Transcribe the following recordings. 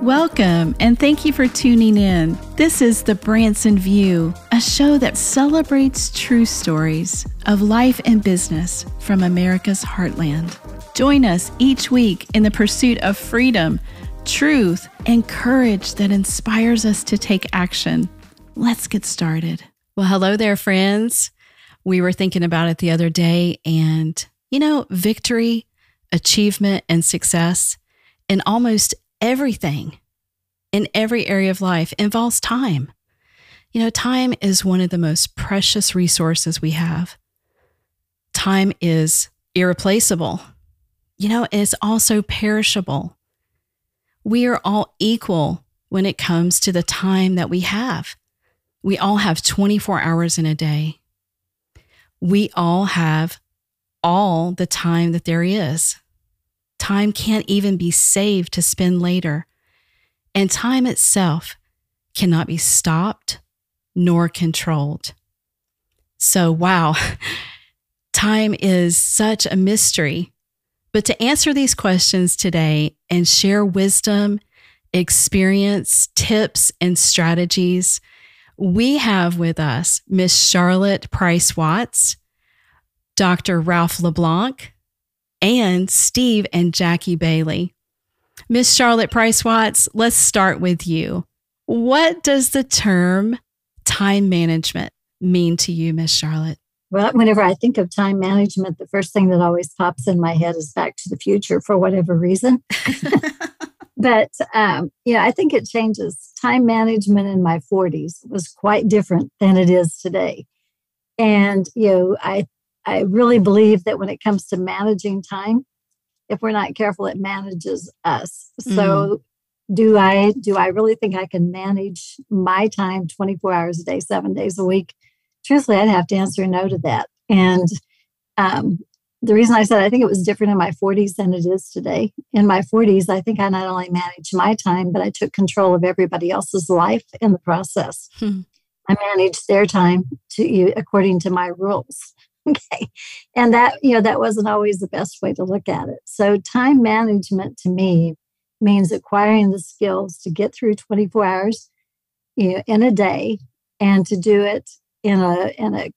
Welcome and thank you for tuning in. This is The Branson View, a show that celebrates true stories of life and business from America's heartland. Join us each week in the pursuit of freedom, truth, and courage that inspires us to take action. Let's get started. Well, hello there, friends. We were thinking about it the other day, and you know, victory, achievement, and success in almost everything in every area of life involves time. You know, time is one of the most precious resources we have. Time is irreplaceable. You know, it's also perishable. We are all equal when it comes to the time that we have. We all have 24 hours in a day. We all have all the time that there is. Time can't even be saved to spend later. And time itself cannot be stopped nor controlled. So, wow, time is such a mystery. But to answer these questions today and share wisdom, experience, tips, and strategies, we have with us Miss Charlotte Price Watts, Dr. Ralph LeBlanc, and Steve and Jackie Bailey. Miss Charlotte Price Watts, let's start with you. What does the term time management mean to you, Miss Charlotte? Well, whenever I think of time management, the first thing that always pops in my head is Back to the Future for whatever reason. but um, yeah, I think it changes. Time management in my 40s was quite different than it is today. And you know, I I really believe that when it comes to managing time, if we're not careful, it manages us. Mm. So do I do I really think I can manage my time 24 hours a day, seven days a week? Truthfully, I'd have to answer no to that. And um, the reason I said I think it was different in my 40s than it is today. In my 40s, I think I not only managed my time, but I took control of everybody else's life in the process. Hmm. I managed their time to according to my rules. Okay. And that you know that wasn't always the best way to look at it. So time management to me means acquiring the skills to get through 24 hours you know, in a day and to do it in a in a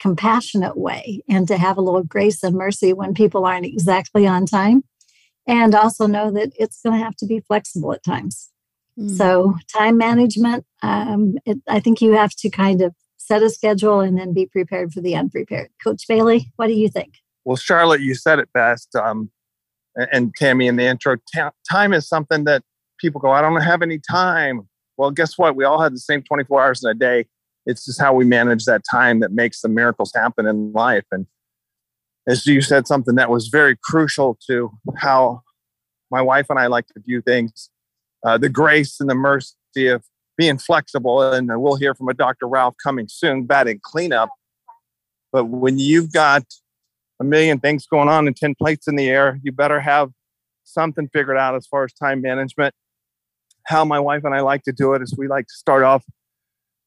compassionate way and to have a little grace and mercy when people aren't exactly on time. And also know that it's going to have to be flexible at times. Mm. so time management um, it, i think you have to kind of set a schedule and then be prepared for the unprepared. Coach Bailey, what do you think? Well, Charlotte, you said it best. Um, and Tammy in the intro, time is something that people go, I don't have any time. Well, guess what? We all have the same 24 hours in a day. It's just how we manage that time that makes the miracles happen in life. And as you said, something that was very crucial to how my wife and I like to view things uh, the grace and the mercy of being flexible. And we'll hear from a Dr. Ralph coming soon, batting cleanup. But when you've got a million things going on and 10 plates in the air, you better have something figured out as far as time management. How my wife and I like to do it is we like to start off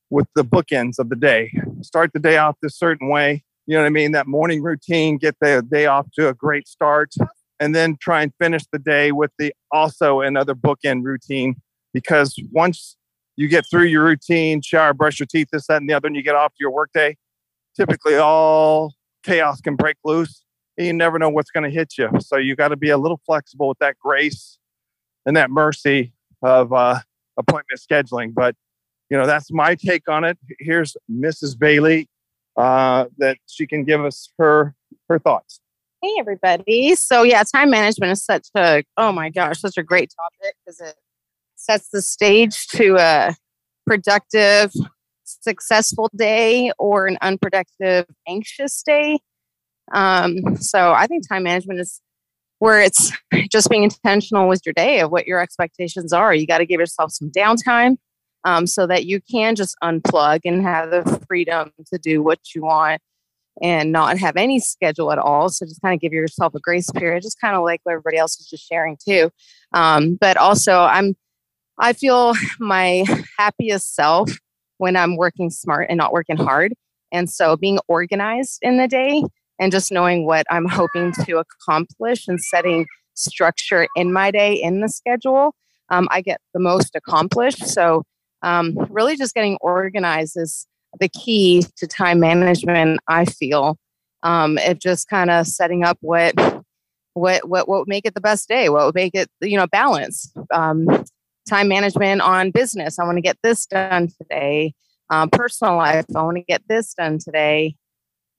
with the bookends of the day. Start the day off this certain way. You know what I mean? That morning routine, get the day off to a great start, and then try and finish the day with the also another bookend routine. Because once you get through your routine, shower, brush your teeth, this, that, and the other, and you get off to your workday. Typically, all chaos can break loose. And you never know what's going to hit you. So you got to be a little flexible with that grace and that mercy of uh, appointment scheduling. But you know, that's my take on it. Here's Mrs. Bailey uh, that she can give us her her thoughts. Hey everybody. So yeah, time management is such a oh my gosh, such a great topic because it sets the stage to a productive, successful day or an unproductive, anxious day. Um, so I think time management is where it's just being intentional with your day of what your expectations are. You got to give yourself some downtime um, so that you can just unplug and have the freedom to do what you want and not have any schedule at all. So just kind of give yourself a grace period, just kind of like what everybody else is just sharing too. Um, but also, I'm I feel my happiest self when I'm working smart and not working hard. And so being organized in the day and just knowing what I'm hoping to accomplish and setting structure in my day in the schedule um, I get the most accomplished. So, um, really, just getting organized is the key to time management. I feel um, it just kind of setting up what what what what would make it the best day, what would make it you know balance. Um, time management on business. I want to get this done today. Um, personal life. I want to get this done today.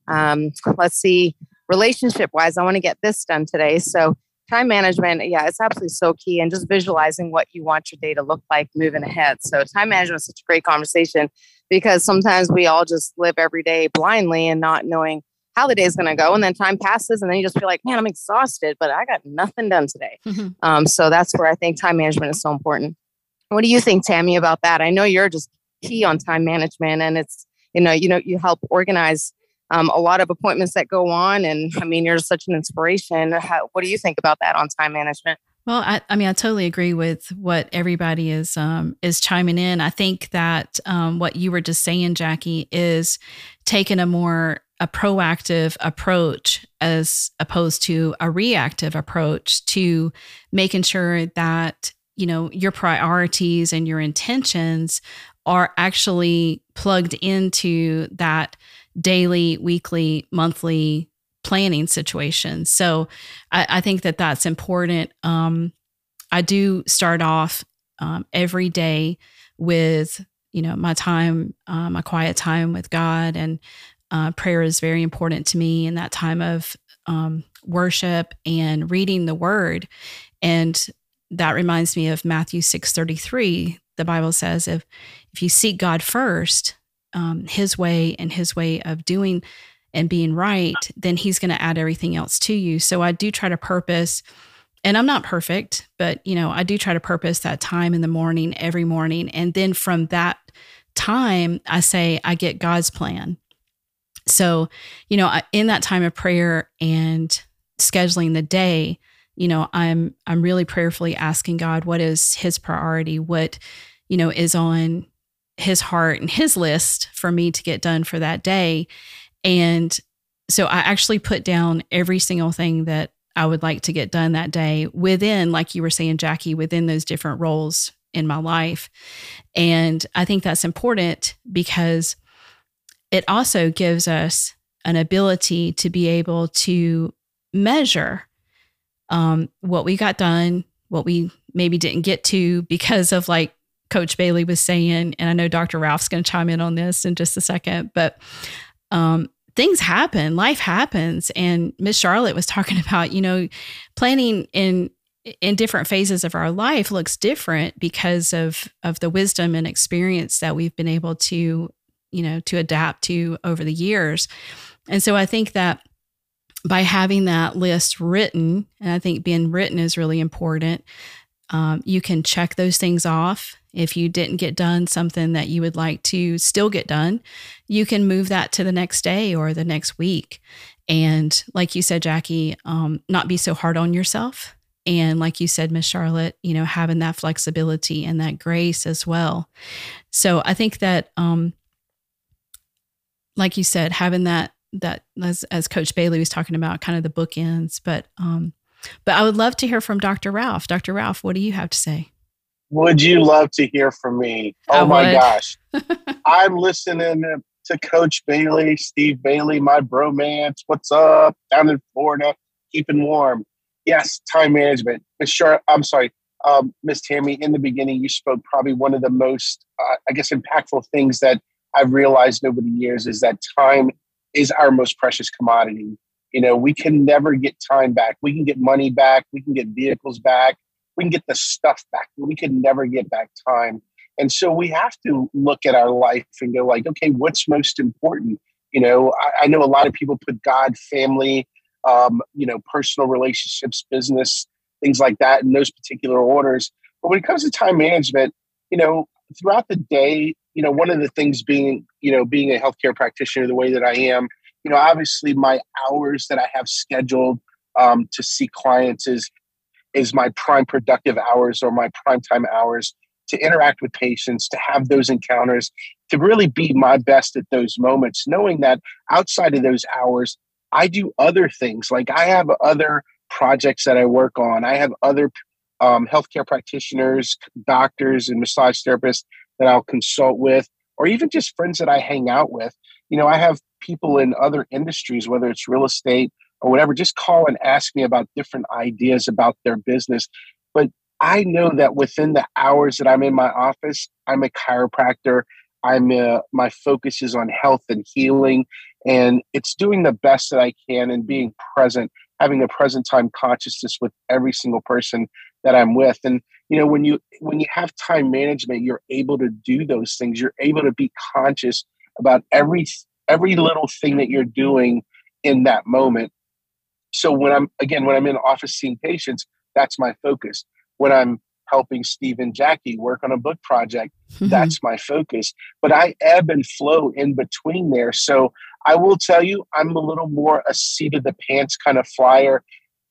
Um, let's see, relationship wise, I want to get this done today. So time management, yeah, it's absolutely so key. And just visualizing what you want your day to look like moving ahead. So time management is such a great conversation because sometimes we all just live every day blindly and not knowing how the day is going to go. And then time passes and then you just feel like, man, I'm exhausted, but I got nothing done today. Mm-hmm. Um, so that's where I think time management is so important. What do you think, Tammy, about that? I know you're just key on time management and it's, you know, you know, you help organize um, a lot of appointments that go on. And I mean, you're such an inspiration. How, what do you think about that on time management? Well, I, I mean, I totally agree with what everybody is um, is chiming in. I think that um, what you were just saying, Jackie, is taking a more a proactive approach as opposed to a reactive approach to making sure that you know your priorities and your intentions are actually plugged into that daily, weekly, monthly planning situation. So I, I think that that's important. Um, I do start off um, every day with you know my time, uh, my quiet time with God, and uh, prayer is very important to me in that time of um, worship and reading the Word. And that reminds me of Matthew six thirty three. The Bible says, "If if you seek God first, um, his way and his way of doing and being right, then he's going to add everything else to you. So I do try to purpose, and I'm not perfect, but you know, I do try to purpose that time in the morning every morning. And then from that time, I say, I get God's plan. So, you know, in that time of prayer and scheduling the day, you know, I'm I'm really prayerfully asking God what is his priority, what, you know, is on his heart and his list for me to get done for that day. And so I actually put down every single thing that I would like to get done that day within, like you were saying, Jackie, within those different roles in my life. And I think that's important because it also gives us an ability to be able to measure um, what we got done, what we maybe didn't get to because of like Coach Bailey was saying, and I know Dr. Ralph's going to chime in on this in just a second, but um, things happen, life happens, and Miss Charlotte was talking about, you know, planning in in different phases of our life looks different because of of the wisdom and experience that we've been able to, you know, to adapt to over the years. And so I think that by having that list written, and I think being written is really important, um, you can check those things off if you didn't get done something that you would like to still get done, you can move that to the next day or the next week. And like you said, Jackie, um, not be so hard on yourself. And like you said, Miss Charlotte, you know, having that flexibility and that grace as well. So I think that, um, like you said, having that that as as Coach Bailey was talking about, kind of the bookends. But um, but I would love to hear from Dr. Ralph. Dr. Ralph, what do you have to say? Would you love to hear from me? Oh my gosh. I'm listening to Coach Bailey, Steve Bailey, my bromance. What's up down in Florida? Keeping warm. Yes, time management. Miss Sure, I'm sorry, um, Miss Tammy. In the beginning, you spoke probably one of the most, uh, I guess, impactful things that I've realized over the years is that time is our most precious commodity. You know, we can never get time back. We can get money back. We can get vehicles back we can get the stuff back. We can never get back time. And so we have to look at our life and go like, okay, what's most important? You know, I, I know a lot of people put God, family, um, you know, personal relationships, business, things like that in those particular orders. But when it comes to time management, you know, throughout the day, you know, one of the things being, you know, being a healthcare practitioner the way that I am, you know, obviously my hours that I have scheduled um, to see clients is is my prime productive hours or my prime time hours to interact with patients, to have those encounters, to really be my best at those moments, knowing that outside of those hours, I do other things. Like I have other projects that I work on. I have other um, healthcare practitioners, doctors, and massage therapists that I'll consult with, or even just friends that I hang out with. You know, I have people in other industries, whether it's real estate or whatever, just call and ask me about different ideas about their business. But I know that within the hours that I'm in my office, I'm a chiropractor. I'm a, my focus is on health and healing, and it's doing the best that I can and being present, having a present time consciousness with every single person that I'm with. And you know, when you when you have time management, you're able to do those things. You're able to be conscious about every every little thing that you're doing in that moment. So when I'm again when I'm in office seeing patients, that's my focus. When I'm helping Steve and Jackie work on a book project, mm-hmm. that's my focus. But I ebb and flow in between there. So I will tell you, I'm a little more a seat of the pants kind of flyer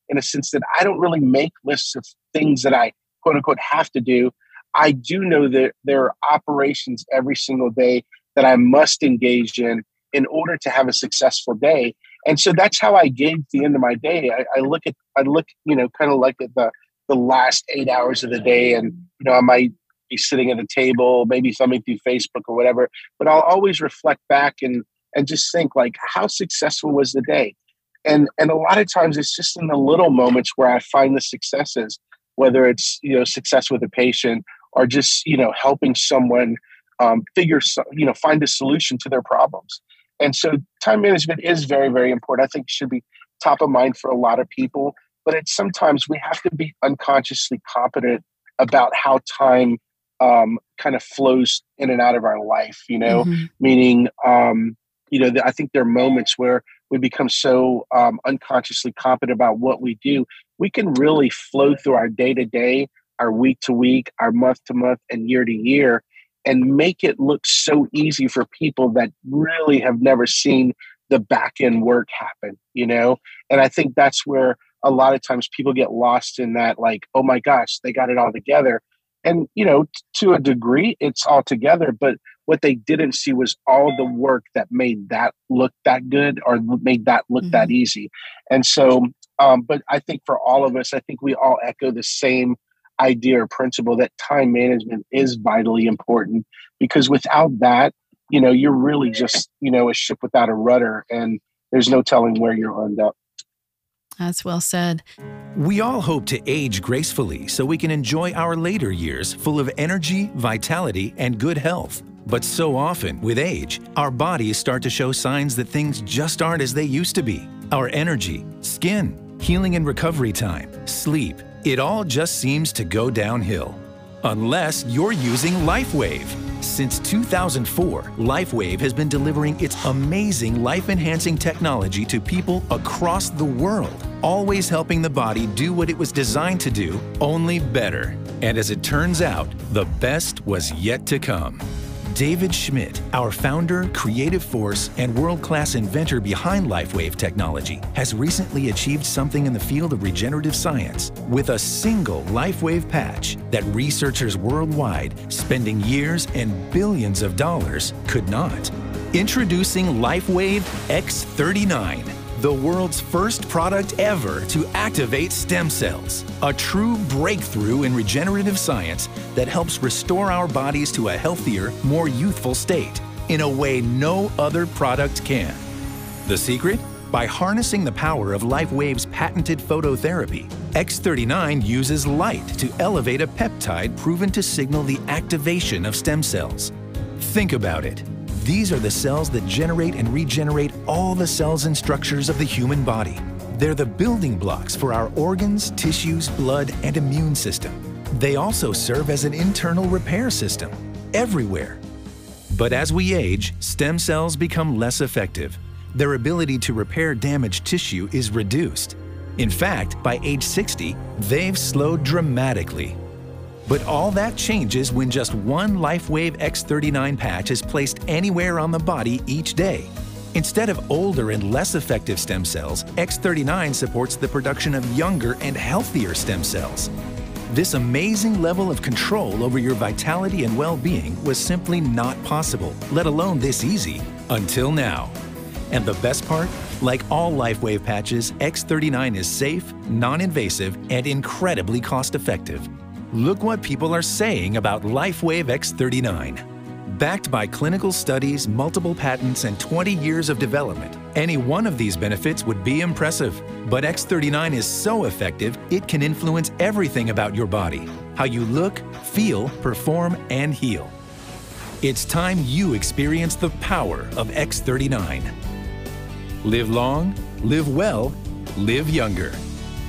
in a sense that I don't really make lists of things that I quote unquote have to do. I do know that there are operations every single day that I must engage in in order to have a successful day. And so that's how I gauge the end of my day. I, I look at, I look, you know, kind of like at the, the last eight hours of the day. And, you know, I might be sitting at a table, maybe thumbing through Facebook or whatever, but I'll always reflect back and, and just think like, how successful was the day? And, and a lot of times it's just in the little moments where I find the successes whether it's you know success with a patient or just you know helping someone um, figure you know find a solution to their problems. And so time management is very very important. I think should be top of mind for a lot of people but it's sometimes we have to be unconsciously competent about how time um, kind of flows in and out of our life you know? Mm-hmm. meaning um, you know i think there are moments where we become so um, unconsciously competent about what we do we can really flow through our day to day, our week to week, our month to month, and year to year, and make it look so easy for people that really have never seen the back end work happen, you know? And I think that's where a lot of times people get lost in that, like, oh my gosh, they got it all together. And, you know, to a degree, it's all together, but what they didn't see was all the work that made that look that good or made that look mm-hmm. that easy. And so um, but I think for all of us, I think we all echo the same idea or principle that time management is vitally important because without that, you know, you're really just, you know, a ship without a rudder and there's no telling where you'll end up. That's well said. We all hope to age gracefully so we can enjoy our later years full of energy, vitality, and good health. But so often, with age, our bodies start to show signs that things just aren't as they used to be. Our energy, skin, healing and recovery time, sleep, it all just seems to go downhill. Unless you're using LifeWave. Since 2004, LifeWave has been delivering its amazing life enhancing technology to people across the world, always helping the body do what it was designed to do, only better. And as it turns out, the best was yet to come. David Schmidt, our founder, creative force, and world class inventor behind LifeWave technology, has recently achieved something in the field of regenerative science with a single LifeWave patch that researchers worldwide, spending years and billions of dollars, could not. Introducing LifeWave X39 the world's first product ever to activate stem cells, a true breakthrough in regenerative science that helps restore our bodies to a healthier, more youthful state in a way no other product can. The secret? By harnessing the power of LifeWave's patented phototherapy, X39 uses light to elevate a peptide proven to signal the activation of stem cells. Think about it. These are the cells that generate and regenerate all the cells and structures of the human body. They're the building blocks for our organs, tissues, blood, and immune system. They also serve as an internal repair system everywhere. But as we age, stem cells become less effective. Their ability to repair damaged tissue is reduced. In fact, by age 60, they've slowed dramatically but all that changes when just one LifeWave X39 patch is placed anywhere on the body each day. Instead of older and less effective stem cells, X39 supports the production of younger and healthier stem cells. This amazing level of control over your vitality and well-being was simply not possible, let alone this easy, until now. And the best part? Like all LifeWave patches, X39 is safe, non invasive, and incredibly cost effective. Look what people are saying about LifeWave X39. Backed by clinical studies, multiple patents, and 20 years of development, any one of these benefits would be impressive. But X39 is so effective, it can influence everything about your body how you look, feel, perform, and heal. It's time you experience the power of X39. Live long, live well, live younger.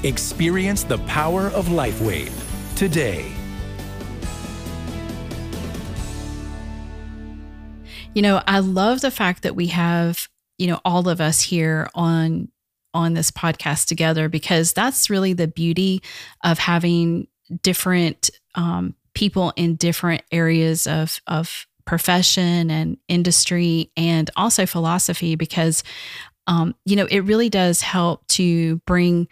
Experience the power of LifeWave today. You know, I love the fact that we have, you know, all of us here on on this podcast together because that's really the beauty of having different um, people in different areas of of profession and industry and also philosophy because um, you know it really does help to bring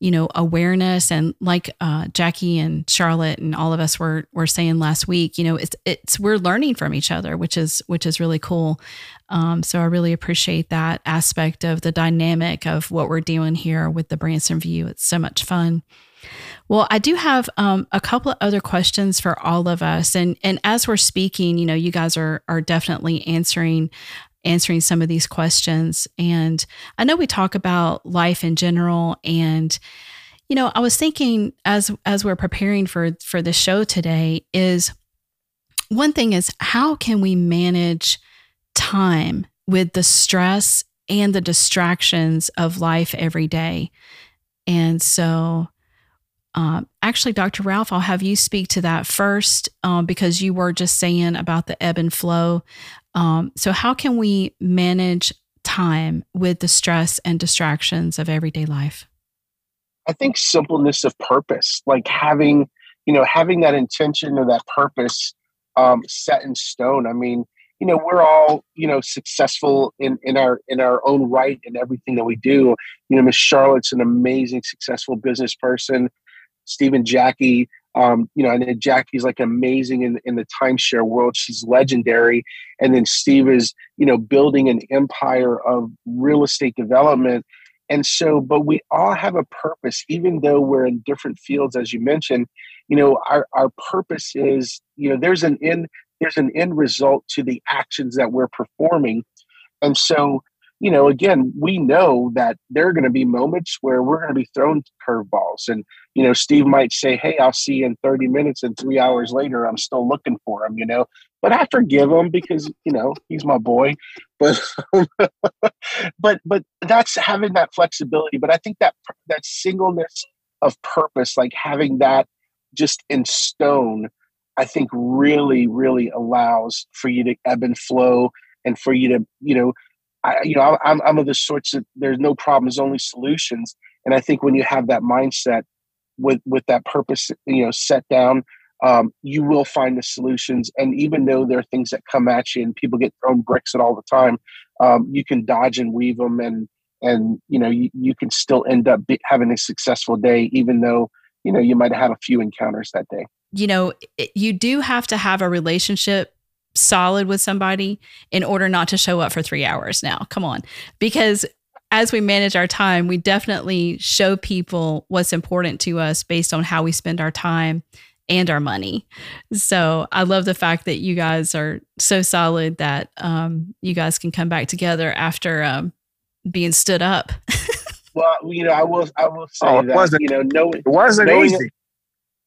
you know awareness and like uh, Jackie and Charlotte and all of us were were saying last week you know it's it's we're learning from each other which is which is really cool. Um, so I really appreciate that aspect of the dynamic of what we're doing here with the Branson View. It's so much fun. Well, I do have um, a couple of other questions for all of us, and and as we're speaking, you know, you guys are are definitely answering answering some of these questions. And I know we talk about life in general and you know, I was thinking as as we're preparing for for the show today is one thing is how can we manage time with the stress and the distractions of life every day? And so um, actually, Dr. Ralph, I'll have you speak to that first um, because you were just saying about the ebb and flow um, so, how can we manage time with the stress and distractions of everyday life? I think simpleness of purpose, like having, you know, having that intention or that purpose um, set in stone. I mean, you know, we're all, you know, successful in, in our in our own right in everything that we do. You know, Miss Charlotte's an amazing, successful business person. Steve and Jackie, um, you know, and then Jackie's like amazing in, in the timeshare world. She's legendary. And then Steve is, you know, building an empire of real estate development. And so, but we all have a purpose, even though we're in different fields, as you mentioned, you know, our, our purpose is, you know, there's an end, there's an end result to the actions that we're performing. And so, you know, again, we know that there are going to be moments where we're going to be thrown curveballs. And, you know, Steve might say, Hey, I'll see you in 30 minutes. And three hours later, I'm still looking for him, you know, but I forgive him because, you know, he's my boy. But, but, but that's having that flexibility. But I think that, that singleness of purpose, like having that just in stone, I think really, really allows for you to ebb and flow and for you to, you know, I, you know, I'm, I'm of the sorts that there's no problems, only solutions. And I think when you have that mindset with, with that purpose, you know, set down, um, you will find the solutions. And even though there are things that come at you and people get thrown bricks at all the time, um, you can dodge and weave them and, and, you know, you, you can still end up be, having a successful day, even though, you know, you might have had a few encounters that day. You know, you do have to have a relationship solid with somebody in order not to show up for three hours now. Come on. Because as we manage our time, we definitely show people what's important to us based on how we spend our time and our money. So I love the fact that you guys are so solid that um, you guys can come back together after um, being stood up. well, you know, I will. I will say oh, that you know, knowing it wasn't knowing, easy.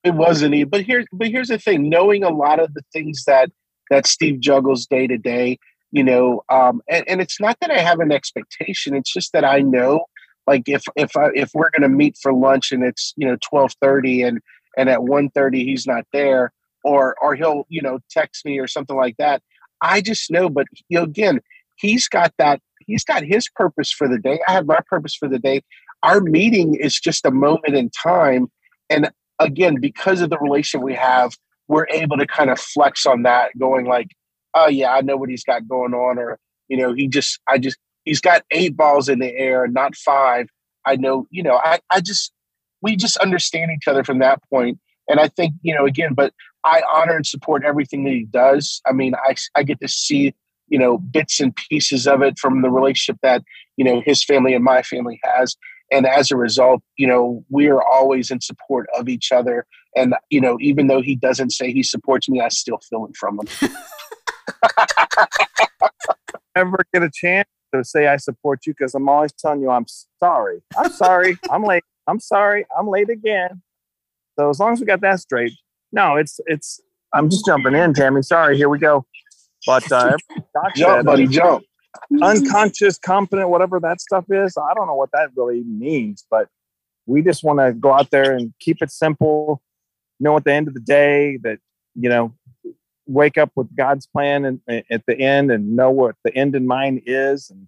It wasn't easy. But here's but here's the thing: knowing a lot of the things that that Steve juggles day to day. You know, um, and, and it's not that I have an expectation. It's just that I know, like if if I, if we're going to meet for lunch and it's you know twelve thirty and and at 1.30 he's not there, or or he'll you know text me or something like that. I just know, but you know, again, he's got that. He's got his purpose for the day. I have my purpose for the day. Our meeting is just a moment in time, and again, because of the relation we have, we're able to kind of flex on that, going like, oh yeah, I know what he's got going on, or you know, he just, I just, he's got eight balls in the air, not five. I know, you know, I, I just, we just understand each other from that point. And I think, you know, again, but I honor and support everything that he does. I mean, I, I get to see you know, bits and pieces of it from the relationship that, you know, his family and my family has. And as a result, you know, we are always in support of each other. And, you know, even though he doesn't say he supports me, I still feel it from him. Ever get a chance to say I support you because I'm always telling you I'm sorry. I'm sorry. I'm late. I'm sorry. I'm late again. So as long as we got that straight, no, it's it's. I'm just jumping in, Tammy. Sorry. Here we go. But uh, jump, said, buddy, jump. Unconscious, competent, whatever that stuff is. I don't know what that really means, but we just want to go out there and keep it simple. Know at the end of the day that you know, wake up with God's plan and, and at the end, and know what the end in mind is. And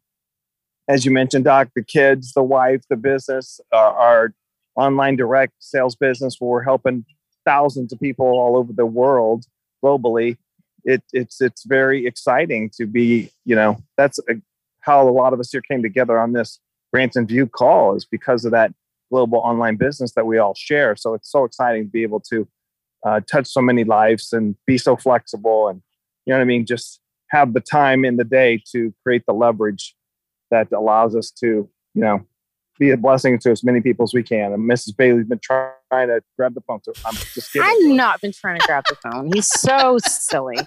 as you mentioned, Doc, the kids, the wife, the business, uh, our online direct sales business, where we're helping thousands of people all over the world globally it, it's it's very exciting to be you know that's a, how a lot of us here came together on this Branson View call is because of that global online business that we all share. So it's so exciting to be able to uh, touch so many lives and be so flexible and you know what I mean. Just have the time in the day to create the leverage that allows us to you know be a blessing to as many people as we can. And Mrs. Bailey's been trying to grab the phone. So I'm just kidding. I've not been trying to grab the phone. He's so silly.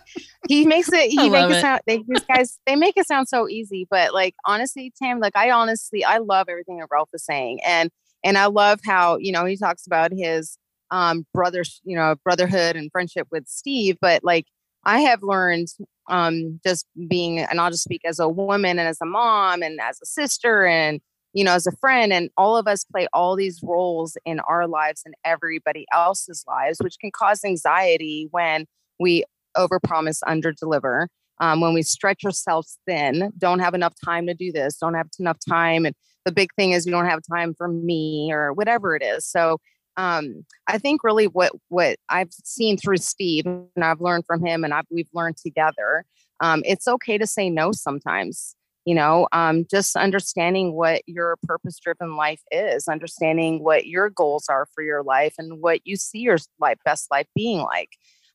He makes it. He makes it, it sound. They, these guys. They make it sound so easy. But like honestly, Tam. Like I honestly, I love everything that Ralph is saying, and and I love how you know he talks about his um brothers, you know, brotherhood and friendship with Steve. But like I have learned um just being, and I'll just speak as a woman and as a mom and as a sister and you know, as a friend, and all of us play all these roles in our lives and everybody else's lives, which can cause anxiety when we overpromise, underdeliver. Um, when we stretch ourselves thin, don't have enough time to do this, don't have enough time. And the big thing is, you don't have time for me or whatever it is. So, um, I think really what what I've seen through Steve and I've learned from him and I've, we've learned together, um, it's okay to say no sometimes you know um, just understanding what your purpose driven life is understanding what your goals are for your life and what you see your life best life being like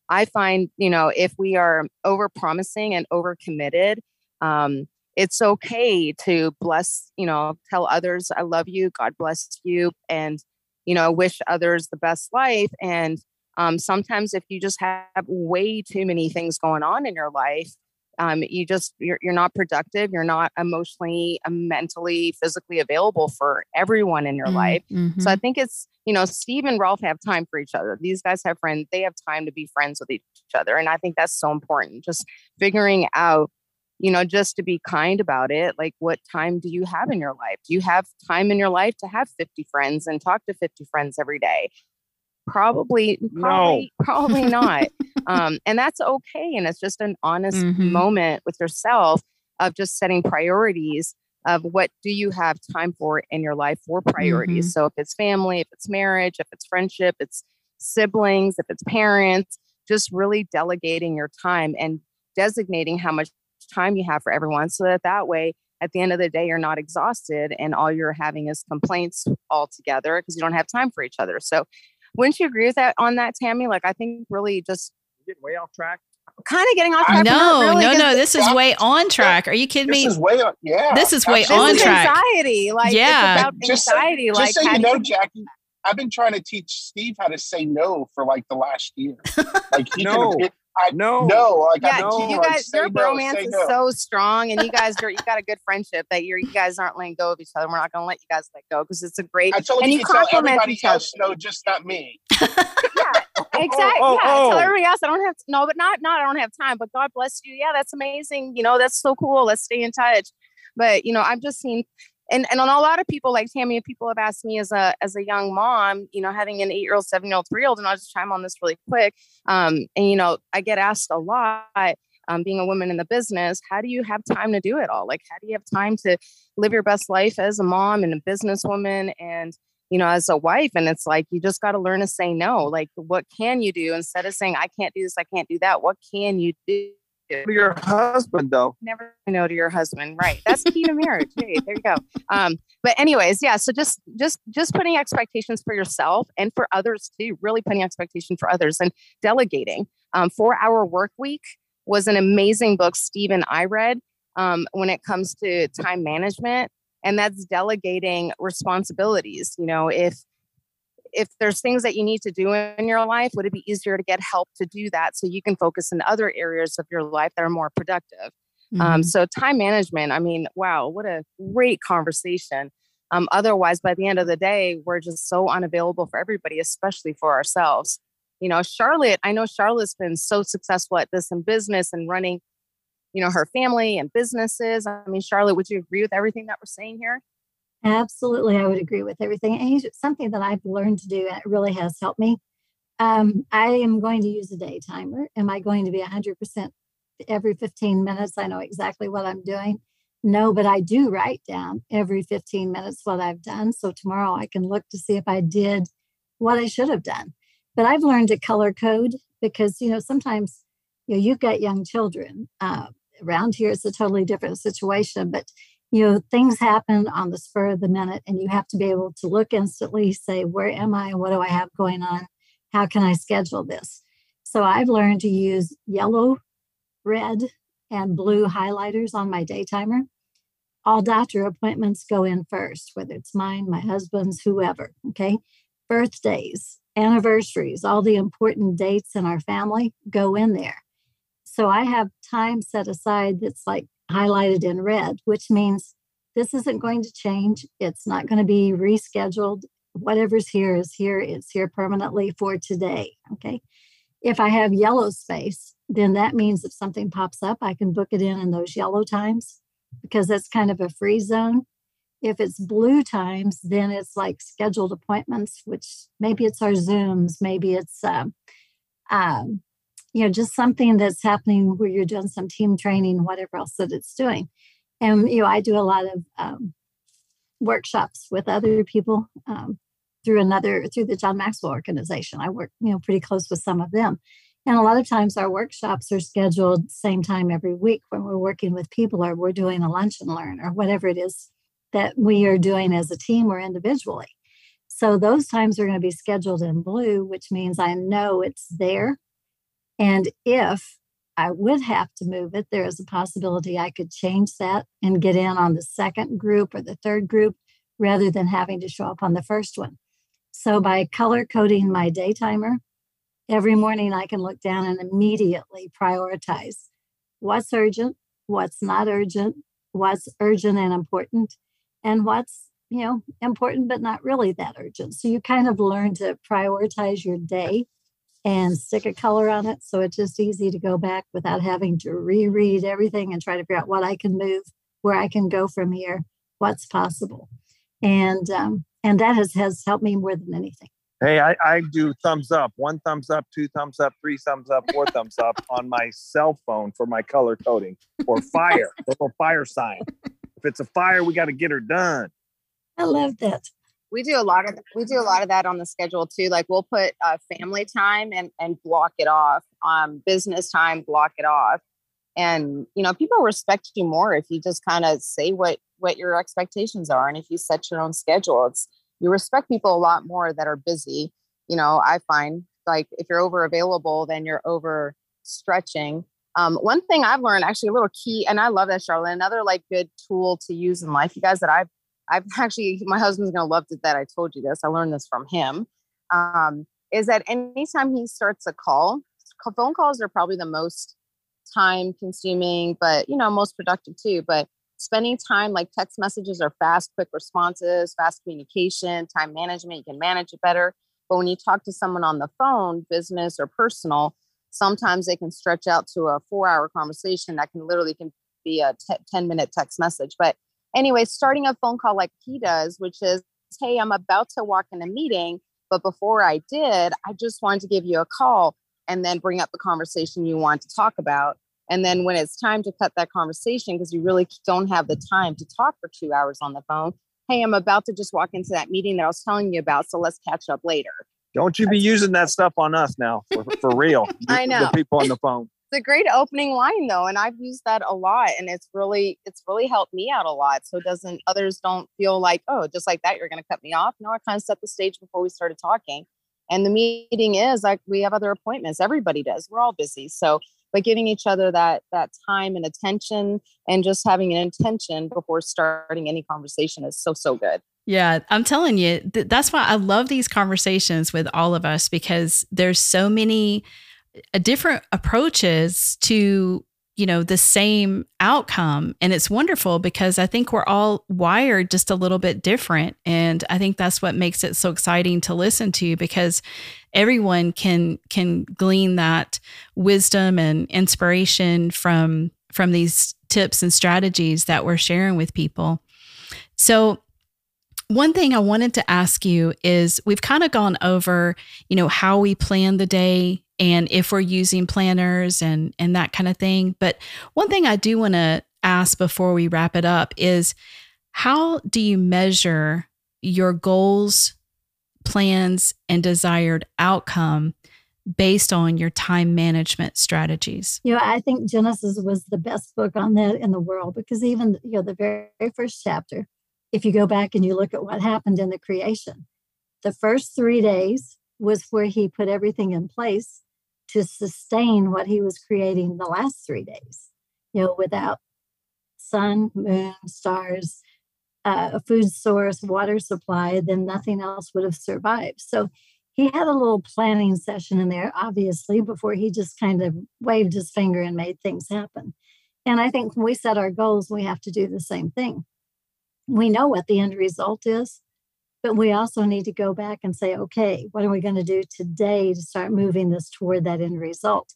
i find you know if we are over promising and over committed um, it's okay to bless you know tell others i love you god bless you and you know wish others the best life and um, sometimes if you just have way too many things going on in your life um, you just you're, you're not productive you're not emotionally mentally physically available for everyone in your mm-hmm. life so i mm-hmm. think it's you know steve and ralph have time for each other these guys have friends they have time to be friends with each other and i think that's so important just figuring out you know just to be kind about it like what time do you have in your life do you have time in your life to have 50 friends and talk to 50 friends every day probably probably no. probably not um, and that's okay and it's just an honest mm-hmm. moment with yourself of just setting priorities of what do you have time for in your life for priorities mm-hmm. so if it's family if it's marriage if it's friendship it's siblings if it's parents just really delegating your time and designating how much time you have for everyone so that that way at the end of the day you're not exhausted and all you're having is complaints all together because you don't have time for each other so wouldn't you agree with that on that, Tammy? Like, I think really just getting way off track. Kind of getting off track. No, really no, no. This is way on track. Are you kidding this me? This is way on. Yeah. This is way on is track. Anxiety, like yeah. just anxiety. So, like, just so you know, Jackie, I've been trying to teach Steve how to say no for like the last year. Like he no. can, I no, no, like yeah, no, you guys, your no, bromance is no. so strong, and you guys are you got a good friendship that you're you guys aren't letting go of each other. We're not going to let you guys let go because it's a great. I told and you, you tell everybody else, no, just not me. yeah, exactly. Oh, oh, yeah, oh. tell everybody else I don't have to, no, but not not I don't have time. But God bless you. Yeah, that's amazing. You know, that's so cool. Let's stay in touch. But you know, I've just seen and and on a lot of people like Tammy, people have asked me as a as a young mom, you know, having an eight year old, seven year old, three year old, and I'll just chime on this really quick. Um, and you know, I get asked a lot. Um, being a woman in the business, how do you have time to do it all? Like, how do you have time to live your best life as a mom and a businesswoman and you know, as a wife? And it's like you just got to learn to say no. Like, what can you do instead of saying I can't do this, I can't do that? What can you do? Your husband though. Never no to your husband. Right. That's key to marriage. Hey, there you go. Um, but anyways, yeah. So just just just putting expectations for yourself and for others too. Really putting expectation for others and delegating. Um, four hour work week. was an amazing book, Stephen, I read um, when it comes to time management, and that's delegating responsibilities. You know, if if there's things that you need to do in your life, would it be easier to get help to do that so you can focus in other areas of your life that are more productive? Um, mm-hmm. Um, so time management, I mean, wow, what a great conversation. Um, otherwise, by the end of the day, we're just so unavailable for everybody, especially for ourselves. You know, Charlotte, I know Charlotte's been so successful at this in business and running, you know, her family and businesses. I mean, Charlotte, would you agree with everything that we're saying here? Absolutely, I would agree with everything. And something that I've learned to do, and it really has helped me. Um, I am going to use a day timer. Am I going to be 100% every 15 minutes? I know exactly what I'm doing. No, but I do write down every 15 minutes what I've done. So tomorrow I can look to see if I did what I should have done. But I've learned to color code because, you know, sometimes, you know, you've got young children. Uh, around here, it's a totally different situation, but, you know, things happen on the spur of the minute and you have to be able to look instantly, say, where am I? What do I have going on? How can I schedule this? So I've learned to use yellow, red, and blue highlighters on my day timer. All doctor appointments go in first, whether it's mine, my husband's, whoever. Okay. Birthdays, anniversaries, all the important dates in our family go in there. So I have time set aside that's like highlighted in red, which means this isn't going to change. It's not going to be rescheduled. Whatever's here is here. It's here permanently for today. Okay. If I have yellow space, then that means if something pops up, I can book it in in those yellow times because that's kind of a free zone. If it's blue times, then it's like scheduled appointments, which maybe it's our Zooms, maybe it's, um, um, you know, just something that's happening where you're doing some team training, whatever else that it's doing. And, you know, I do a lot of um, workshops with other people um, through another, through the John Maxwell organization. I work, you know, pretty close with some of them. And a lot of times our workshops are scheduled same time every week when we're working with people or we're doing a lunch and learn or whatever it is that we are doing as a team or individually. So those times are going to be scheduled in blue, which means I know it's there. And if I would have to move it, there is a possibility I could change that and get in on the second group or the third group rather than having to show up on the first one. So by color coding my day timer, every morning I can look down and immediately prioritize what's urgent, what's not urgent, what's urgent and important, and what's you know important but not really that urgent. So you kind of learn to prioritize your day and stick a color on it so it's just easy to go back without having to reread everything and try to figure out what I can move, where I can go from here, what's possible. And um, and that has has helped me more than anything. Hey, I, I do thumbs up, one thumbs up, two thumbs up, three thumbs up, four thumbs up on my cell phone for my color coding or fire, little fire sign. If it's a fire, we got to get her done. I love that. We do a lot of we do a lot of that on the schedule too. Like we'll put uh, family time and and block it off. Um, business time, block it off. And you know, people respect you more if you just kind of say what what your expectations are, and if you set your own schedule. It's you respect people a lot more that are busy. You know, I find like if you're over available, then you're over stretching. Um, one thing I've learned actually a little key, and I love that, Charlotte, another like good tool to use in life, you guys, that I've I've actually my husband's gonna love that I told you this. I learned this from him. Um, is that anytime he starts a call, phone calls are probably the most time consuming, but you know, most productive too. But spending time like text messages are fast, quick responses, fast communication, time management, you can manage it better. But when you talk to someone on the phone, business or personal, sometimes they can stretch out to a four hour conversation that can literally can be a t- 10 minute text message. But anyway, starting a phone call like he does, which is, hey, I'm about to walk in a meeting, but before I did, I just wanted to give you a call and then bring up the conversation you want to talk about. And then when it's time to cut that conversation, because you really don't have the time to talk for two hours on the phone, hey, I'm about to just walk into that meeting that I was telling you about. So let's catch up later. Don't you be using that stuff on us now for, for real. I know. The people on the phone. A great opening line though. And I've used that a lot and it's really, it's really helped me out a lot. So doesn't others don't feel like, oh, just like that, you're going to cut me off. No, I kind of set the stage before we started talking. And the meeting is like we have other appointments. Everybody does. We're all busy. So but giving each other that that time and attention and just having an intention before starting any conversation is so so good yeah, I'm telling you, th- that's why I love these conversations with all of us because there's so many different approaches to you know the same outcome. And it's wonderful because i think we're all wired just a little bit different. And i think that's what makes it so exciting to listen to because everyone can can glean that wisdom and inspiration from from these tips and strategies that we're sharing with people. So one thing I wanted to ask you is we've kind of gone over, you know, how we plan the day and if we're using planners and and that kind of thing. But one thing I do want to ask before we wrap it up is how do you measure your goals, plans and desired outcome based on your time management strategies? You know, I think Genesis was the best book on that in the world because even, you know, the very first chapter if you go back and you look at what happened in the creation, the first three days was where he put everything in place to sustain what he was creating the last three days. You know, without sun, moon, stars, uh, a food source, water supply, then nothing else would have survived. So he had a little planning session in there, obviously, before he just kind of waved his finger and made things happen. And I think when we set our goals, we have to do the same thing we know what the end result is, but we also need to go back and say, okay, what are we going to do today to start moving this toward that end result?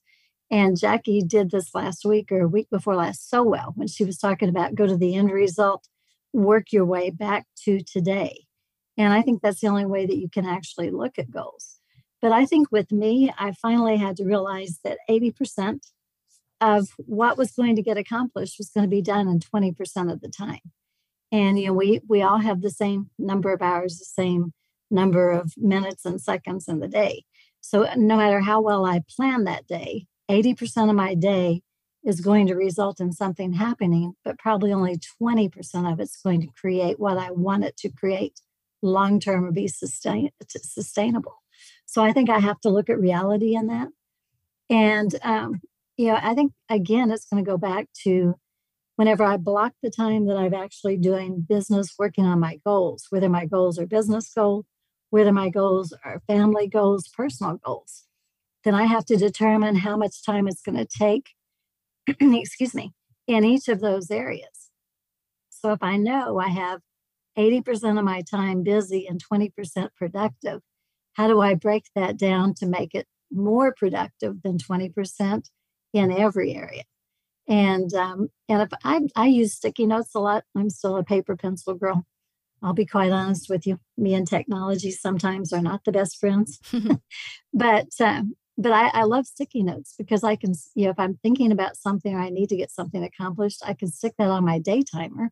And Jackie did this last week or a week before last so well when she was talking about go to the end result, work your way back to today. And I think that's the only way that you can actually look at goals. But I think with me, I finally had to realize that 80% of what was going to get accomplished was going to be done in 20% of the time and you know we we all have the same number of hours the same number of minutes and seconds in the day. So uh, no matter how well i plan that day 80% of my day is going to result in something happening but probably only 20% of it's going to create what i want it to create long term or be sustain, sustainable. So i think i have to look at reality in that. And um, you know i think again it's going to go back to whenever I block the time that I'm actually doing business, working on my goals, whether my goals are business goals, whether my goals are family goals, personal goals, then I have to determine how much time it's going to take, excuse me, in each of those areas. So if I know I have 80% of my time busy and 20% productive, how do I break that down to make it more productive than 20% in every area? And um, and if I I use sticky notes a lot, I'm still a paper pencil girl. I'll be quite honest with you. Me and technology sometimes are not the best friends, but um, but I, I love sticky notes because I can you know if I'm thinking about something or I need to get something accomplished, I can stick that on my day timer,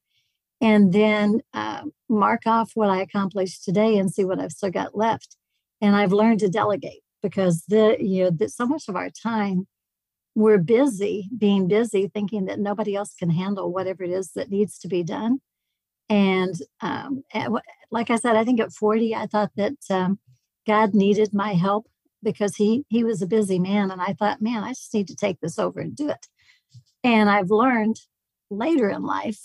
and then uh, mark off what I accomplished today and see what I've still got left. And I've learned to delegate because the you know the, so much of our time we're busy being busy thinking that nobody else can handle whatever it is that needs to be done. And um, like i said i think at 40 i thought that um, god needed my help because he he was a busy man and i thought man i just need to take this over and do it. And i've learned later in life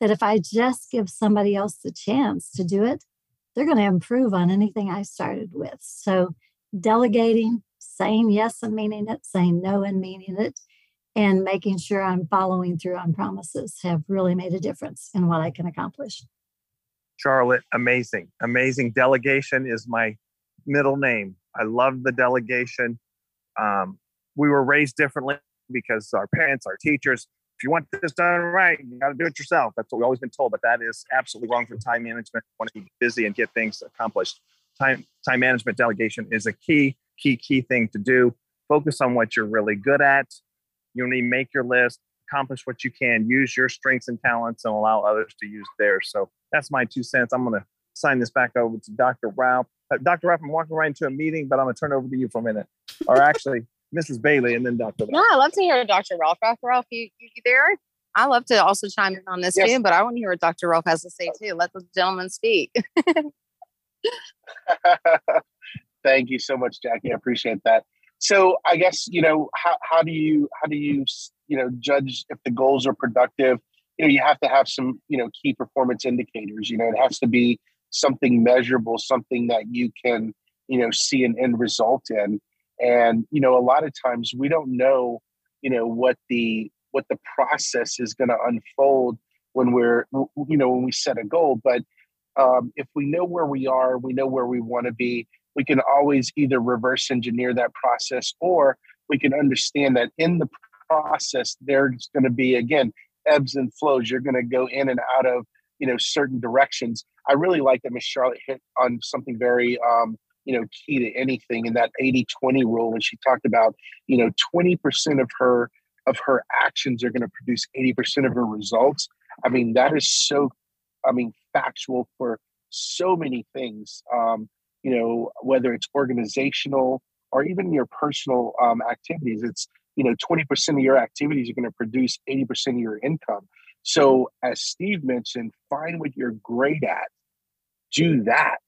that if i just give somebody else the chance to do it they're going to improve on anything i started with. So delegating saying yes and meaning it, saying no and meaning it, and making sure I'm following through on promises have really made a difference in what I can accomplish. Charlotte, amazing. Amazing. Delegation is my middle name. I love the delegation. Um, we were raised differently because our parents, our teachers, if you want this done right, you got to do it yourself. That's what we've always been told, but that is absolutely wrong for time management. You want to be busy and get things accomplished. Time time management delegation is a key key, key thing to do. Focus on what you're really good at. You need to make your list, accomplish what you can, use your strengths and talents, and allow others to use theirs. So that's my two cents. I'm going to sign this back over to Dr. Ralph. Uh, Dr. Ralph, I'm walking right into a meeting, but I'm going to turn over to you for a minute. Or actually, Mrs. Bailey and then Dr. Ralph. No, I love to hear Dr. Ralph. Dr. Ralph, you, you there? I love to also chime in on this yes. too, but I want to hear what Dr. Ralph has to say too. Let the gentleman speak. Thank you so much, Jackie. I appreciate that. so I guess you know how how do you how do you you know judge if the goals are productive? You know, you have to have some you know key performance indicators. You know, it has to be something measurable, something that you can you know see an end result in. And you know, a lot of times we don't know you know what the what the process is going to unfold when we're you know when we set a goal but um, if we know where we are we know where we want to be we can always either reverse engineer that process or we can understand that in the process there's going to be again ebbs and flows. You're going to go in and out of you know certain directions. I really like that miss charlotte hit on something very um, you know key to anything in that 80 20 rule and she talked about you know 20% of her of her actions are going to produce 80% of her results. I mean that is so i mean factual for so many things. Um, you know whether it's organizational or even your personal um, activities it's you know 20% of your activities are going to produce 80% of your income. So as steve mentioned find what you're great at do that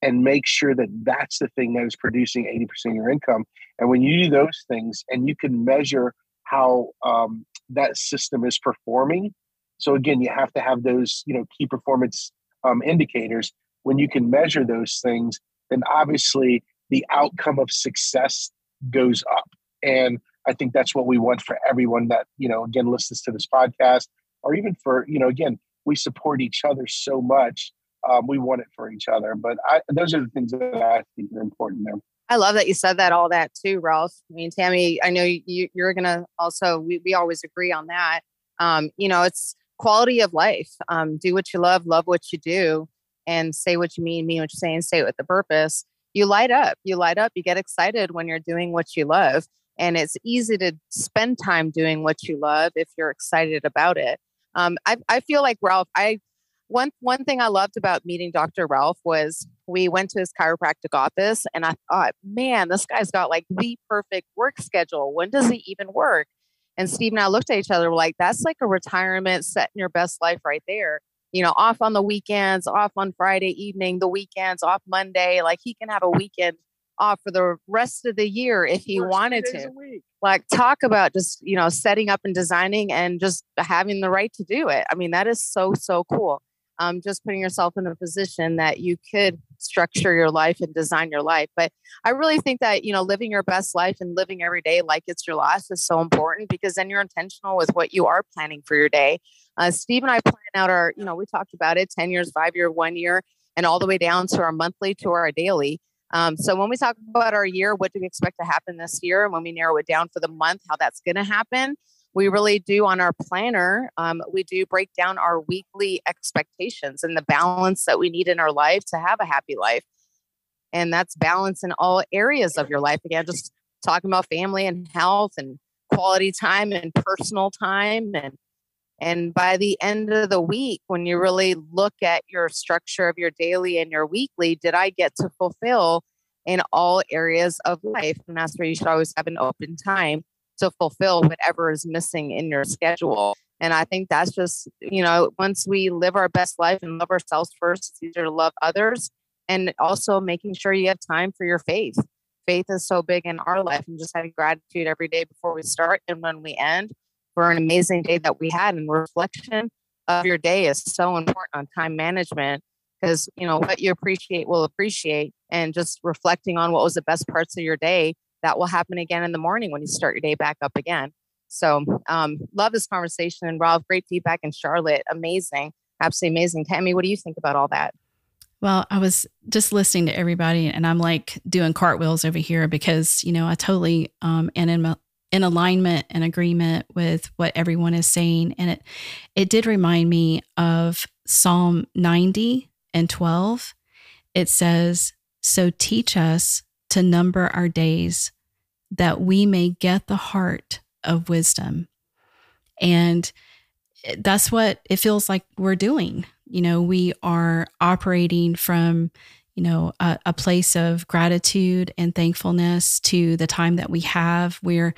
and make sure that that's the thing that is producing 80% of your income. And when you do those things and you can measure how um, that system is performing so again you have to have those you know key performance um, indicators when you can measure those things then obviously the outcome of success goes up and i think that's what we want for everyone that you know again listens to this podcast or even for you know again we support each other so much um, we want it for each other. But I, those are the things that I think are important there. I love that you said that all that too, Ralph. I mean, Tammy, I know you, you're going to also, we, we always agree on that. Um, you know, it's quality of life. Um, do what you love, love what you do, and say what you mean, mean what you're saying, say it with the purpose. You light up, you light up, you get excited when you're doing what you love. And it's easy to spend time doing what you love if you're excited about it. Um, I, I feel like Ralph, I one one thing I loved about meeting Dr. Ralph was we went to his chiropractic office and I thought, man, this guy's got like the perfect work schedule. When does he even work? And Steve and I looked at each other, we're like, that's like a retirement setting your best life right there. You know, off on the weekends, off on Friday evening, the weekends, off Monday. Like he can have a weekend off for the rest of the year if he wanted to. Like talk about just, you know, setting up and designing and just having the right to do it. I mean, that is so, so cool um, just putting yourself in a position that you could structure your life and design your life. But I really think that, you know, living your best life and living every day like it's your last is so important because then you're intentional with what you are planning for your day. Uh, Steve and I plan out our, you know, we talked about it 10 years, five year, one year, and all the way down to our monthly to our daily. Um, so when we talk about our year, what do we expect to happen this year? And when we narrow it down for the month, how that's going to happen, we really do on our planner um, we do break down our weekly expectations and the balance that we need in our life to have a happy life. And that's balance in all areas of your life again just talking about family and health and quality time and personal time and and by the end of the week when you really look at your structure of your daily and your weekly did i get to fulfill in all areas of life? And that's where you should always have an open time to fulfill whatever is missing in your schedule. And I think that's just, you know, once we live our best life and love ourselves first, it's easier to love others. And also making sure you have time for your faith. Faith is so big in our life and just having gratitude every day before we start and when we end for an amazing day that we had. And reflection of your day is so important on time management because, you know, what you appreciate will appreciate. And just reflecting on what was the best parts of your day that will happen again in the morning when you start your day back up again. So, um, love this conversation. And Rob, great feedback in Charlotte. Amazing. Absolutely amazing. Tammy, what do you think about all that? Well, I was just listening to everybody and I'm like doing cartwheels over here because, you know, I totally um, am in, in alignment and agreement with what everyone is saying. And it, it did remind me of Psalm 90 and 12. It says, So teach us to number our days that we may get the heart of wisdom. And that's what it feels like we're doing. You know, we are operating from, you know, a, a, place of gratitude and thankfulness to the time that we have. We're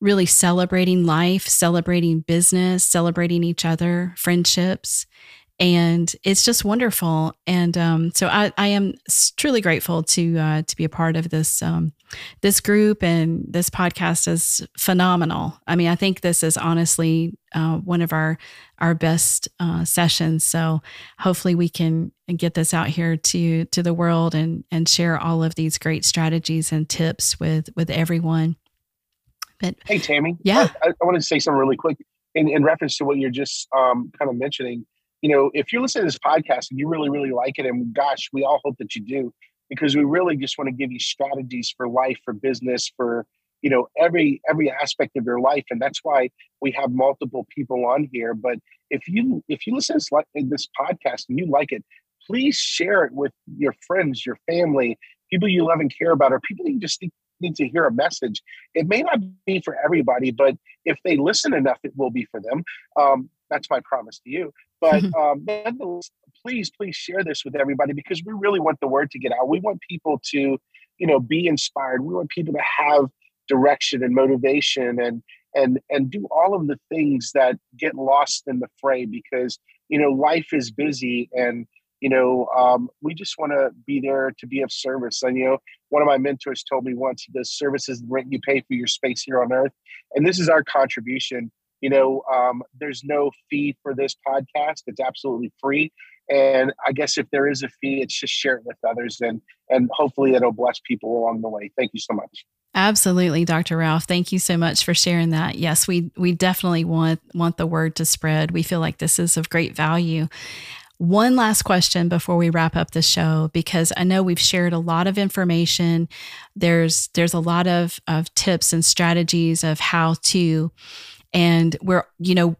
really celebrating life, celebrating business, celebrating each other, friendships and it's just wonderful. And um, so I, I, am truly grateful to uh, to be a part of this um, this group and this podcast is phenomenal. I mean, I think this is honestly uh, one of our our best uh, sessions. So hopefully we can get this out here to to the world and and share all of these great strategies and tips with with everyone. But hey, Tammy, yeah, I, I want to say something really quick in, in reference to what you're just um, kind of mentioning. You know, if you're listening to this podcast and you really, really like it, and gosh, we all hope that you do, because we really just want to give you strategies for life, for business, for you know every every aspect of your life, and that's why we have multiple people on here. But if you if you listen to this podcast and you like it, please share it with your friends, your family, people you love and care about, or people you just need to hear a message. It may not be for everybody, but if they listen enough, it will be for them. Um, that's my promise to you. But um, please, please share this with everybody because we really want the word to get out. We want people to, you know, be inspired. We want people to have direction and motivation and and and do all of the things that get lost in the fray because you know life is busy and you know um, we just want to be there to be of service and you know one of my mentors told me once he does services rent you pay for your space here on earth and this is our contribution you know um, there's no fee for this podcast it's absolutely free and i guess if there is a fee it's just share it with others and and hopefully it'll bless people along the way thank you so much Absolutely, Dr. Ralph. Thank you so much for sharing that. Yes, we we definitely want want the word to spread. We feel like this is of great value. One last question before we wrap up the show, because I know we've shared a lot of information. There's there's a lot of, of tips and strategies of how to, and we're, you know,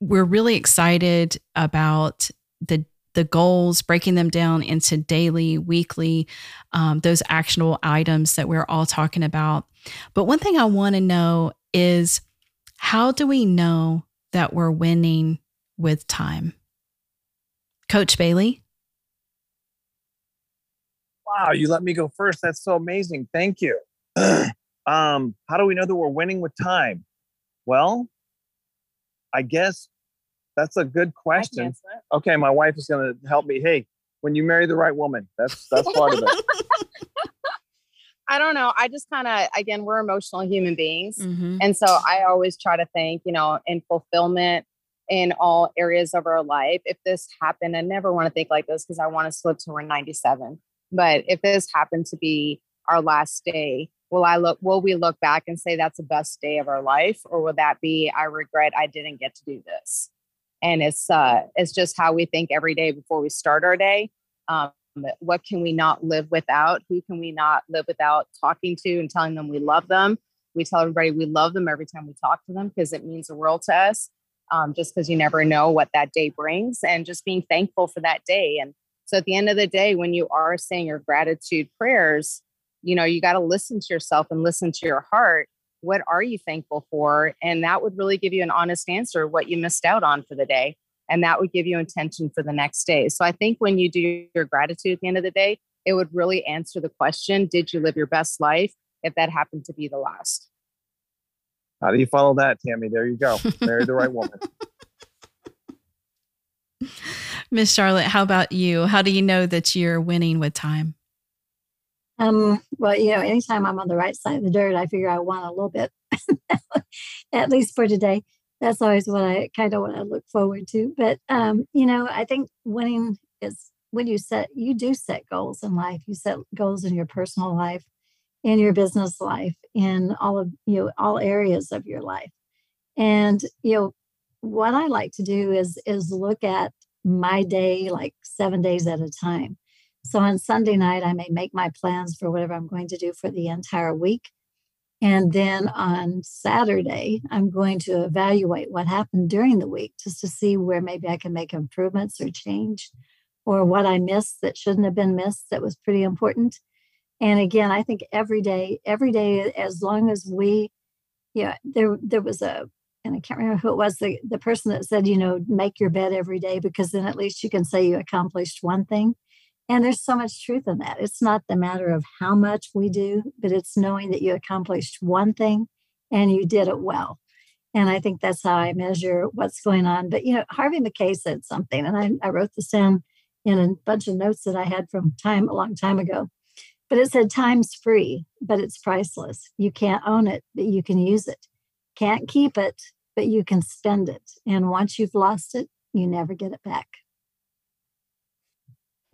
we're really excited about the the goals, breaking them down into daily, weekly, um, those actionable items that we're all talking about. But one thing I want to know is how do we know that we're winning with time? Coach Bailey? Wow, you let me go first. That's so amazing. Thank you. um, how do we know that we're winning with time? Well, I guess that's a good question. Okay, my wife is going to help me. Hey, when you marry the right woman, that's that's part of it. I don't know. I just kind of, again, we're emotional human beings. Mm-hmm. And so I always try to think, you know, in fulfillment in all areas of our life. If this happened, I never want to think like this because I want to slip to we're 97. But if this happened to be our last day, will I look, will we look back and say that's the best day of our life? Or will that be, I regret I didn't get to do this? And it's, uh, it's just how we think every day before we start our day. Um, what can we not live without? Who can we not live without talking to and telling them we love them? We tell everybody we love them every time we talk to them because it means the world to us um, just because you never know what that day brings and just being thankful for that day. And so at the end of the day, when you are saying your gratitude prayers, you know, you got to listen to yourself and listen to your heart. What are you thankful for? And that would really give you an honest answer what you missed out on for the day. And that would give you intention for the next day. So I think when you do your gratitude at the end of the day, it would really answer the question Did you live your best life? If that happened to be the last. How do you follow that, Tammy? There you go. Marry the right woman. Miss Charlotte, how about you? How do you know that you're winning with time? Um, well, you know, anytime I'm on the right side of the dirt, I figure I won a little bit, at least for today. That's always what I kind of want to look forward to. But um, you know, I think winning is when you set you do set goals in life. You set goals in your personal life, in your business life, in all of you know all areas of your life. And you know what I like to do is is look at my day like seven days at a time. So on Sunday night, I may make my plans for whatever I'm going to do for the entire week. And then on Saturday, I'm going to evaluate what happened during the week just to see where maybe I can make improvements or change or what I missed that shouldn't have been missed that was pretty important. And again, I think every day, every day, as long as we, yeah, there there was a, and I can't remember who it was, the, the person that said, you know, make your bed every day because then at least you can say you accomplished one thing. And there's so much truth in that. It's not the matter of how much we do, but it's knowing that you accomplished one thing and you did it well. And I think that's how I measure what's going on. But, you know, Harvey Mackay said something, and I, I wrote this down in a bunch of notes that I had from time a long time ago but it said time's free, but it's priceless. You can't own it, but you can use it. Can't keep it, but you can spend it. And once you've lost it, you never get it back.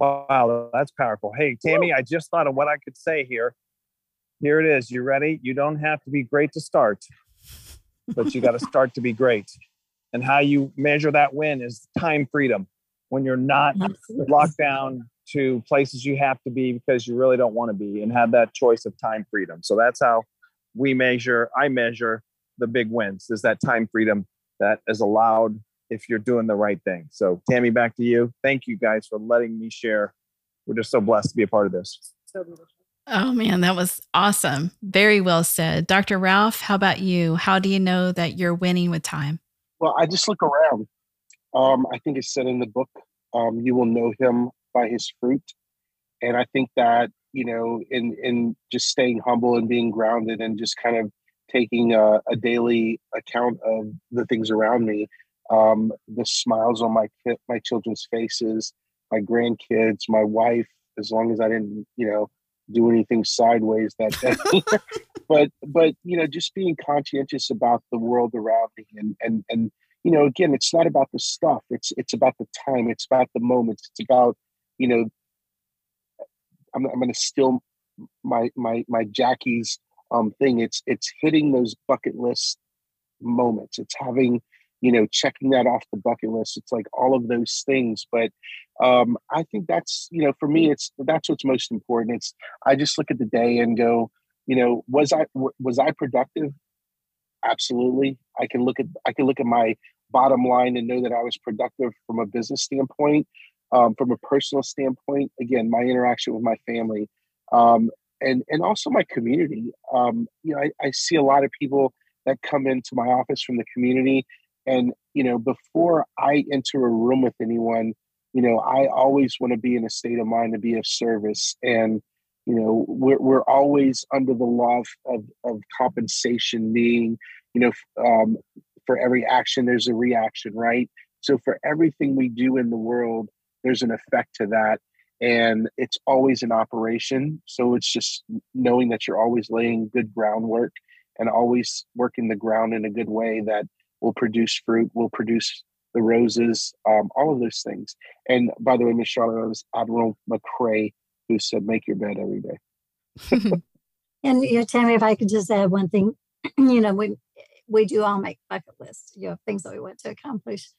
Wow, that's powerful. Hey, Tammy, I just thought of what I could say here. Here it is. You ready? You don't have to be great to start, but you got to start to be great. And how you measure that win is time freedom when you're not Absolutely. locked down to places you have to be because you really don't want to be and have that choice of time freedom. So that's how we measure, I measure the big wins is that time freedom that is allowed if you're doing the right thing. So Tammy, back to you. Thank you guys for letting me share. We're just so blessed to be a part of this. Oh man, that was awesome. Very well said. Dr. Ralph, how about you? How do you know that you're winning with time? Well, I just look around. Um, I think it's said in the book, um, you will know him by his fruit. And I think that, you know, in in just staying humble and being grounded and just kind of taking a, a daily account of the things around me, um, the smiles on my my children's faces, my grandkids, my wife, as long as I didn't, you know, do anything sideways that day. but but you know, just being conscientious about the world around me and and and you know, again, it's not about the stuff. It's it's about the time. It's about the moments. It's about you know, I'm I'm going to steal my my my Jackie's um thing. It's it's hitting those bucket list moments. It's having you know checking that off the bucket list. It's like all of those things but um i think that's you know for me it's that's what's most important. It's i just look at the day and go you know was i was i productive? Absolutely. I can look at i can look at my bottom line and know that i was productive from a business standpoint um, from a personal standpoint. Again my interaction with my family um, and and also my community. Um, you know I, I see a lot of people that come into my office from the community and, you know, before I enter a room with anyone, you know, I always want to be in a state of mind to be of service. And, you know, we're, we're always under the law of, of, compensation, being, you know, um, for every action, there's a reaction, right? So for everything we do in the world, there's an effect to that. And it's always an operation. So it's just knowing that you're always laying good groundwork and always working the ground in a good way that will produce fruit, will produce the roses, um, all of those things. And by the way, Miss Charlotte, it was Admiral McRae who said, "Make your bed every day." and you know, Tammy, if I could just add one thing, you know, we we do all make bucket lists, you know, things that we want to accomplish.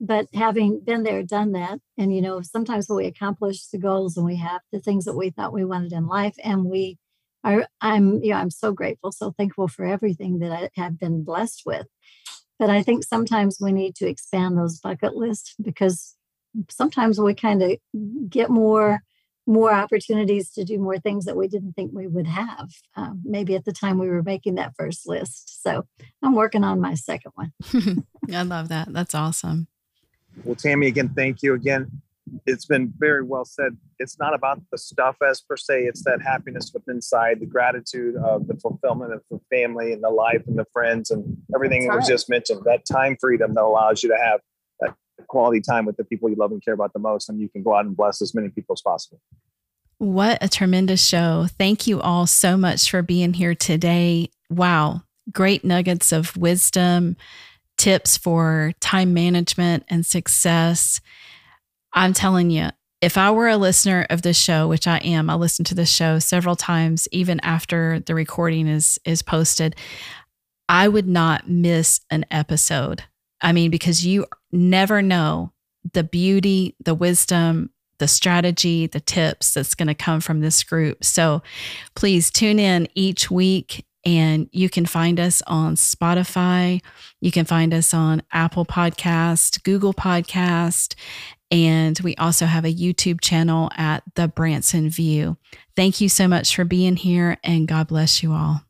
But having been there, done that, and you know, sometimes when we accomplish the goals and we have the things that we thought we wanted in life, and we are, I'm, you know, I'm so grateful, so thankful for everything that I have been blessed with. But I think sometimes we need to expand those bucket lists because sometimes we kind of get more more opportunities to do more things that we didn't think we would have um, maybe at the time we were making that first list. So i'm working on my second one. I love that. That's awesome. Well tammy again thank you again it's been very well said. It's not about the stuff as per se. It's that happiness within inside, the gratitude of the fulfillment of the family and the life and the friends and everything that was just mentioned. That time freedom that allows you to have that quality time with the people you love and care about the most, and you can go out and bless as many people as possible. What a tremendous show. Thank you all so much for being here today. Wow. Great nuggets of wisdom, tips for time management and success. I'm telling you, if I were a listener of this show, which I am, I listen to this show several times, even after the recording is is posted, I would not miss an episode. I mean, because you never know the beauty, the wisdom, the strategy, the tips that's going to come from this group. So please tune in each week and you can find us on Spotify. You can find us on Apple Podcast, Google Podcast, and we also have a YouTube channel at The Branson View. Thank you so much for being here, and God bless you all.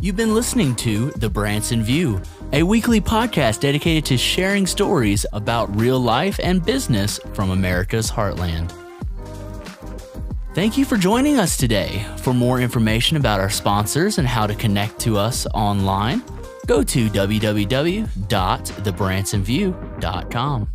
You've been listening to The Branson View, a weekly podcast dedicated to sharing stories about real life and business from America's heartland. Thank you for joining us today. For more information about our sponsors and how to connect to us online, go to www.thebransonview.com.